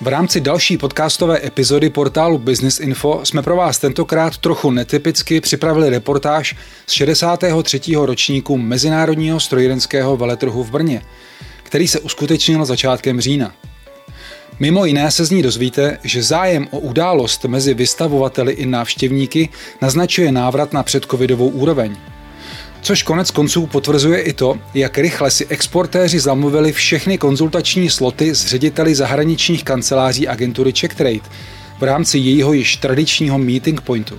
V rámci další podcastové epizody portálu Business Info jsme pro vás tentokrát trochu netypicky připravili reportáž z 63. ročníku Mezinárodního strojírenského veletrhu v Brně, který se uskutečnil začátkem října. Mimo jiné se z ní dozvíte, že zájem o událost mezi vystavovateli i návštěvníky naznačuje návrat na předcovidovou úroveň – Což konec konců potvrzuje i to, jak rychle si exportéři zamluvili všechny konzultační sloty s řediteli zahraničních kanceláří agentury CheckTrade v rámci jejího již tradičního meeting pointu.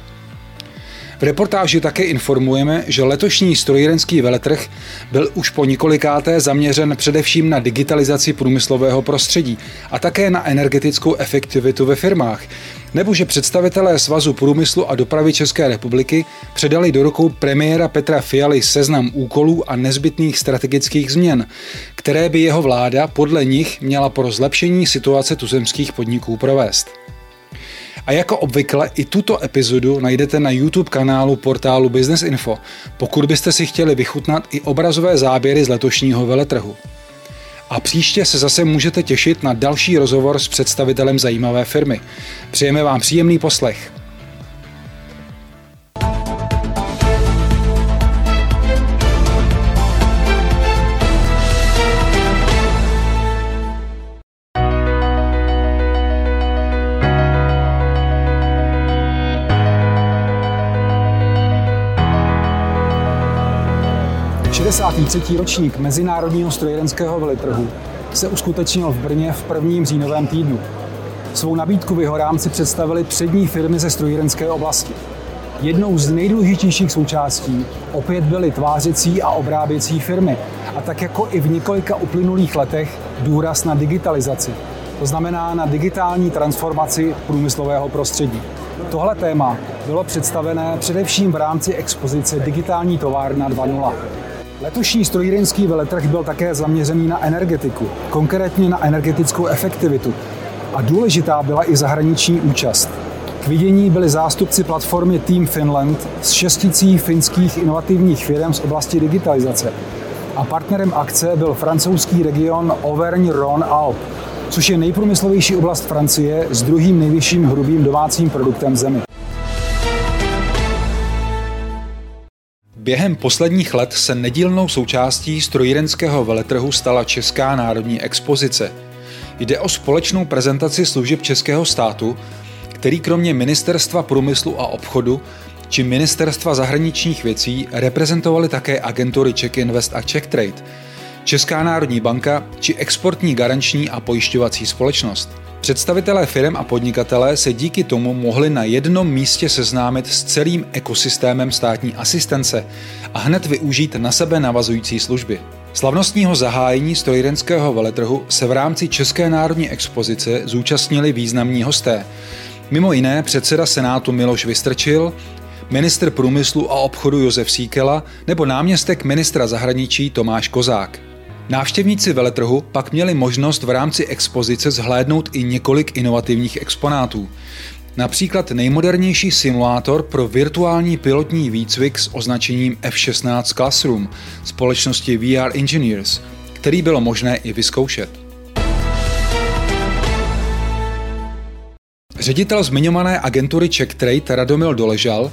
V reportáži také informujeme, že letošní strojírenský veletrh byl už po několikáté zaměřen především na digitalizaci průmyslového prostředí a také na energetickou efektivitu ve firmách, nebo že představitelé Svazu průmyslu a dopravy České republiky předali do rukou premiéra Petra Fialy seznam úkolů a nezbytných strategických změn, které by jeho vláda podle nich měla pro zlepšení situace tuzemských podniků provést. A jako obvykle i tuto epizodu najdete na YouTube kanálu portálu Business Info, pokud byste si chtěli vychutnat i obrazové záběry z letošního veletrhu. A příště se zase můžete těšit na další rozhovor s představitelem zajímavé firmy. Přejeme vám příjemný poslech. 63. ročník Mezinárodního strojírenského veletrhu se uskutečnil v Brně v prvním říjnovém týdnu. Svou nabídku v jeho rámci představili přední firmy ze strojírenské oblasti. Jednou z nejdůležitějších součástí opět byly tvářicí a obráběcí firmy a tak jako i v několika uplynulých letech důraz na digitalizaci, to znamená na digitální transformaci průmyslového prostředí. Tohle téma bylo představené především v rámci expozice Digitální továrna 2.0. Letošní strojírenský veletrh byl také zaměřený na energetiku, konkrétně na energetickou efektivitu. A důležitá byla i zahraniční účast. K vidění byli zástupci platformy Team Finland s šesticí finských inovativních firm z oblasti digitalizace. A partnerem akce byl francouzský region Auvergne-Rhône-Alpes, což je nejprůmyslovější oblast Francie s druhým nejvyšším hrubým domácím produktem zemi. Během posledních let se nedílnou součástí strojírenského veletrhu stala Česká národní expozice. Jde o společnou prezentaci služeb českého státu, který kromě Ministerstva průmyslu a obchodu či Ministerstva zahraničních věcí reprezentovali také agentury Czech Invest a Czech Trade, Česká národní banka či exportní garanční a pojišťovací společnost – Představitelé firm a podnikatelé se díky tomu mohli na jednom místě seznámit s celým ekosystémem státní asistence a hned využít na sebe navazující služby. Slavnostního zahájení strojírenského veletrhu se v rámci České národní expozice zúčastnili významní hosté. Mimo jiné předseda Senátu Miloš Vystrčil, ministr průmyslu a obchodu Josef Síkela nebo náměstek ministra zahraničí Tomáš Kozák. Návštěvníci veletrhu pak měli možnost v rámci expozice zhlédnout i několik inovativních exponátů. Například nejmodernější simulátor pro virtuální pilotní výcvik s označením F16 Classroom společnosti VR Engineers, který bylo možné i vyzkoušet. Ředitel zmiňované agentury Czech Trade Radomil Doležal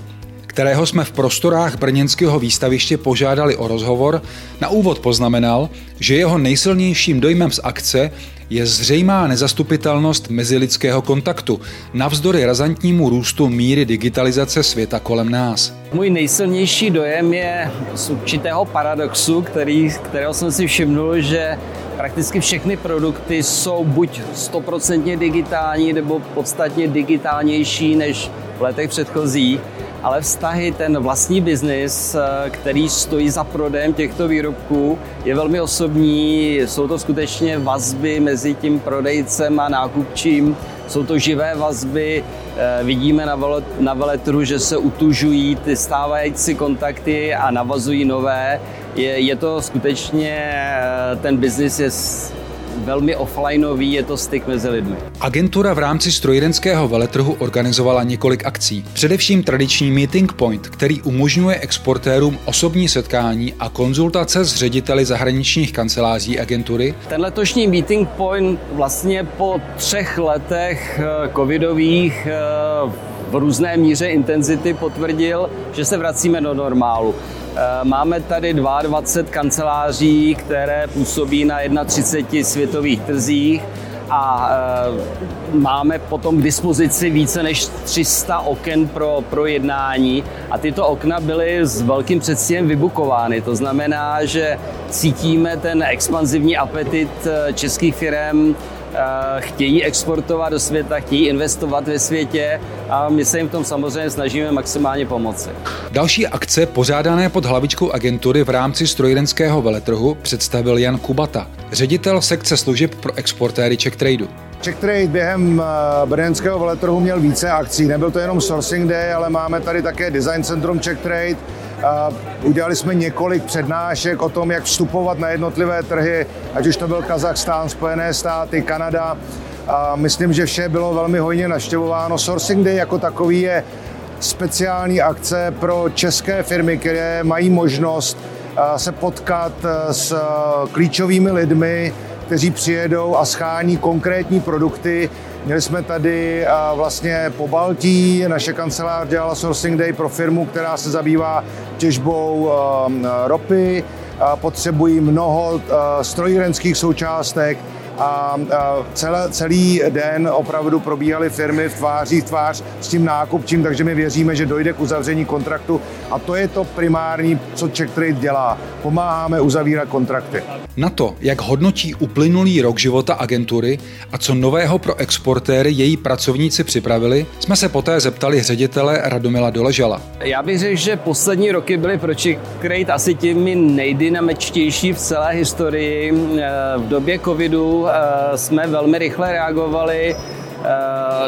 kterého jsme v prostorách brněnského výstaviště požádali o rozhovor, na úvod poznamenal, že jeho nejsilnějším dojmem z akce je zřejmá nezastupitelnost mezilidského kontaktu, navzdory razantnímu růstu míry digitalizace světa kolem nás. Můj nejsilnější dojem je z určitého paradoxu, který, kterého jsem si všimnul, že prakticky všechny produkty jsou buď stoprocentně digitální, nebo podstatně digitálnější než v letech předchozích ale vztahy, ten vlastní biznis, eh, který stojí za prodejem těchto výrobků, je velmi osobní. Jsou to skutečně vazby mezi tím prodejcem a nákupčím, jsou to živé vazby, eh, vidíme na, velet, na veletru, že se utužují ty stávající kontakty a navazují nové. Je, je to skutečně, eh, ten biznis je velmi offlineový, je to styk mezi lidmi. Agentura v rámci strojírenského veletrhu organizovala několik akcí. Především tradiční Meeting Point, který umožňuje exportérům osobní setkání a konzultace s řediteli zahraničních kanceláří agentury. Ten letošní Meeting Point vlastně po třech letech eh, covidových eh, v různé míře intenzity potvrdil, že se vracíme do normálu. Eh, máme tady 22 kanceláří, které působí na 31 světových trzích a e, máme potom k dispozici více než 300 oken pro, pro jednání a tyto okna byly s velkým předstihem vybukovány. To znamená, že cítíme ten expanzivní apetit českých firm Eh, chtějí exportovat do světa, chtějí investovat ve světě a my se jim v tom samozřejmě snažíme maximálně pomoci. Další akce pořádané pod hlavičkou agentury v rámci strojírenského veletrhu představil Jan Kubata, ředitel sekce služeb pro exportéry Czech Tradu. Czech Trade během eh, brněnského veletrhu měl více akcí. Nebyl to jenom Sourcing Day, ale máme tady také Design Centrum Czech Trade, Udělali jsme několik přednášek o tom, jak vstupovat na jednotlivé trhy, ať už to byl Kazachstán, Spojené státy, Kanada. A myslím, že vše bylo velmi hojně naštěvováno. Sourcing Day jako takový je speciální akce pro české firmy, které mají možnost se potkat s klíčovými lidmi, kteří přijedou a schání konkrétní produkty. Měli jsme tady vlastně po Baltí, naše kancelář dělala sourcing day pro firmu, která se zabývá těžbou ropy. Potřebují mnoho strojírenských součástek, a celé, celý den opravdu probíhaly firmy v tváří v tvář s tím nákupčím, takže my věříme, že dojde k uzavření kontraktu a to je to primární, co Czech Trade dělá. Pomáháme uzavírat kontrakty. Na to, jak hodnotí uplynulý rok života agentury a co nového pro exportéry její pracovníci připravili, jsme se poté zeptali ředitele Radomila Doležala. Já bych řekl, že poslední roky byly pro Czech Trade asi těmi nejdynamičtější v celé historii. V době covidu Eh, jsme velmi rychle reagovali eh,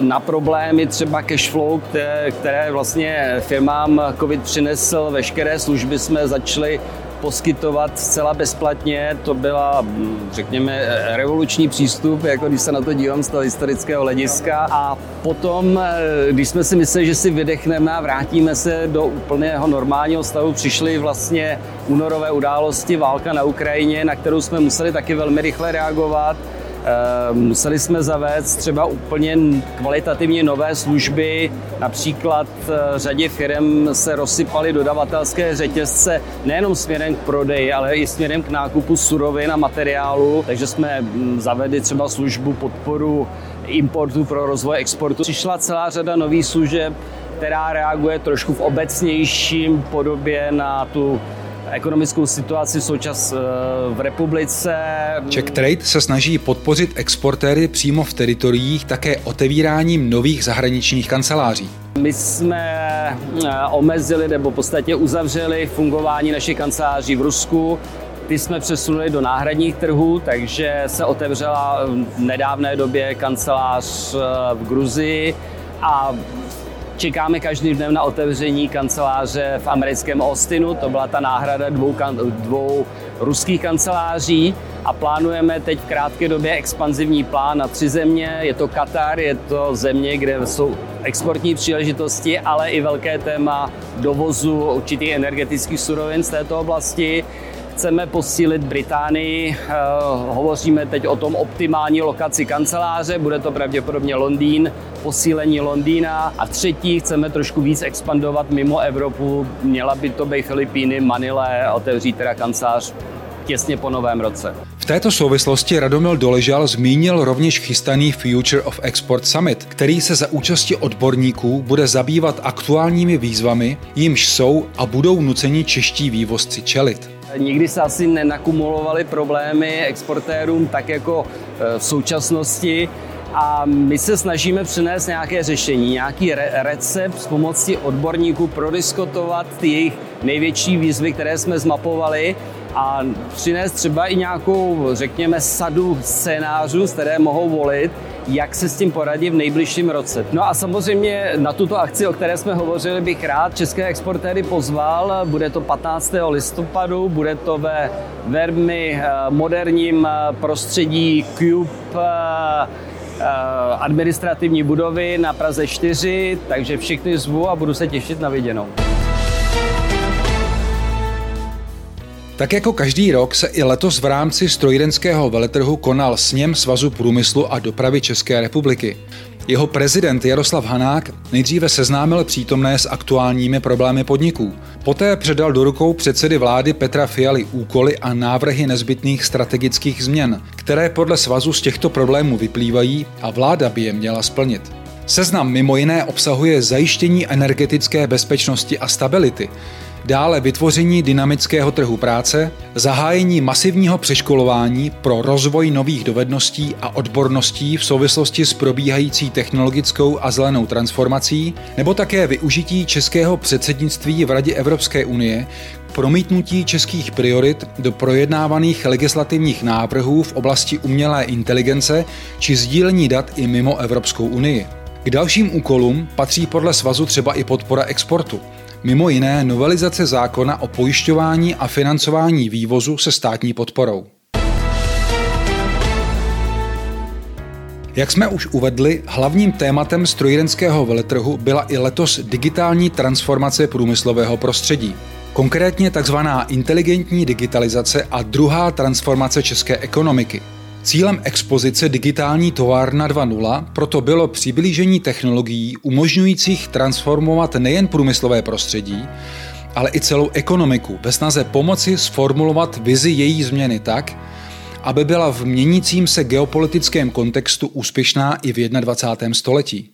na problémy třeba cashflow, které, které vlastně firmám COVID přinesl. Veškeré služby jsme začali poskytovat zcela bezplatně. To byla, řekněme, revoluční přístup, jako když se na to dívám z toho historického hlediska. A potom, eh, když jsme si mysleli, že si vydechneme a vrátíme se do úplného normálního stavu, přišly vlastně únorové události, válka na Ukrajině, na kterou jsme museli taky velmi rychle reagovat. Eh, museli jsme zavést třeba úplně kvalitativně nové služby, například eh, řadě firm se rozsypaly dodavatelské řetězce nejenom směrem k prodeji, ale i směrem k nákupu surovin a materiálu, takže jsme hm, zavedli třeba službu podporu importu pro rozvoj exportu. Přišla celá řada nových služeb, která reaguje trošku v obecnějším podobě na tu ekonomickou situaci v součas eh, v republice. Czech Trade se snaží podpořit exportéry přímo v teritoriích také otevíráním nových zahraničních kanceláří. My jsme eh, omezili nebo v podstatě uzavřeli fungování našich kanceláří v Rusku. Ty jsme přesunuli do náhradních trhů, takže se otevřela v nedávné době kancelář eh, v Gruzii a Čekáme každý den na otevření kanceláře v americkém Austinu, to byla ta náhrada dvou, dvou ruských kanceláří a plánujeme teď v krátké době expanzivní plán na tři země. Je to Katar, je to země, kde jsou exportní příležitosti, ale i velké téma dovozu určitých energetických surovin z této oblasti. Chceme posílit Británii, eh, hovoříme teď o tom optimální lokaci kanceláře, bude to pravděpodobně Londýn, posílení Londýna a třetí chceme trošku víc expandovat mimo Evropu, měla by to být Filipíny, Manile, otevřít teda kancelář těsně po novém roce. V této souvislosti Radomil Doležal zmínil rovněž chystaný Future of Export Summit, který se za účasti odborníků bude zabývat aktuálními výzvami, jimž jsou a budou nuceni čeští vývozci čelit. Nikdy se asi nenakumulovaly problémy exportérům tak jako e, v současnosti a my se snažíme přinést nějaké řešení, nějaký re- recept s pomocí odborníků prodiskutovat ty jejich největší výzvy, které jsme zmapovali a přinést třeba i nějakou, řekněme, sadu scénářů, z které mohou volit, jak se s tím poradí v nejbližším roce. No a samozřejmě na tuto akci, o které jsme hovořili, bych rád české exportéry pozval. Bude to 15. listopadu, bude to ve velmi eh, moderním eh, prostředí Cube eh, administrativní budovy na Praze 4, takže všichni zvu a budu se těšit na viděnou. Tak jako každý rok se i letos v rámci strojírenského veletrhu konal sněm Svazu průmyslu a dopravy České republiky. Jeho prezident Jaroslav Hanák nejdříve seznámil přítomné s aktuálními problémy podniků. Poté předal do rukou předsedy vlády Petra Fialy úkoly a návrhy nezbytných strategických změn, které podle svazu z těchto problémů vyplývají a vláda by je měla splnit. Seznam mimo jiné obsahuje zajištění energetické bezpečnosti a stability, dále vytvoření dynamického trhu práce, zahájení masivního přeškolování pro rozvoj nových dovedností a odborností v souvislosti s probíhající technologickou a zelenou transformací, nebo také využití českého předsednictví v Radě Evropské unie promítnutí českých priorit do projednávaných legislativních návrhů v oblasti umělé inteligence či sdílení dat i mimo Evropskou unii. K dalším úkolům patří podle svazu třeba i podpora exportu – mimo jiné novelizace zákona o pojišťování a financování vývozu se státní podporou. Jak jsme už uvedli, hlavním tématem strojírenského veletrhu byla i letos digitální transformace průmyslového prostředí. Konkrétně tzv. inteligentní digitalizace a druhá transformace české ekonomiky – Cílem expozice Digitální továrna 2.0 proto bylo přiblížení technologií umožňujících transformovat nejen průmyslové prostředí, ale i celou ekonomiku ve snaze pomoci sformulovat vizi její změny tak, aby byla v měnícím se geopolitickém kontextu úspěšná i v 21. století.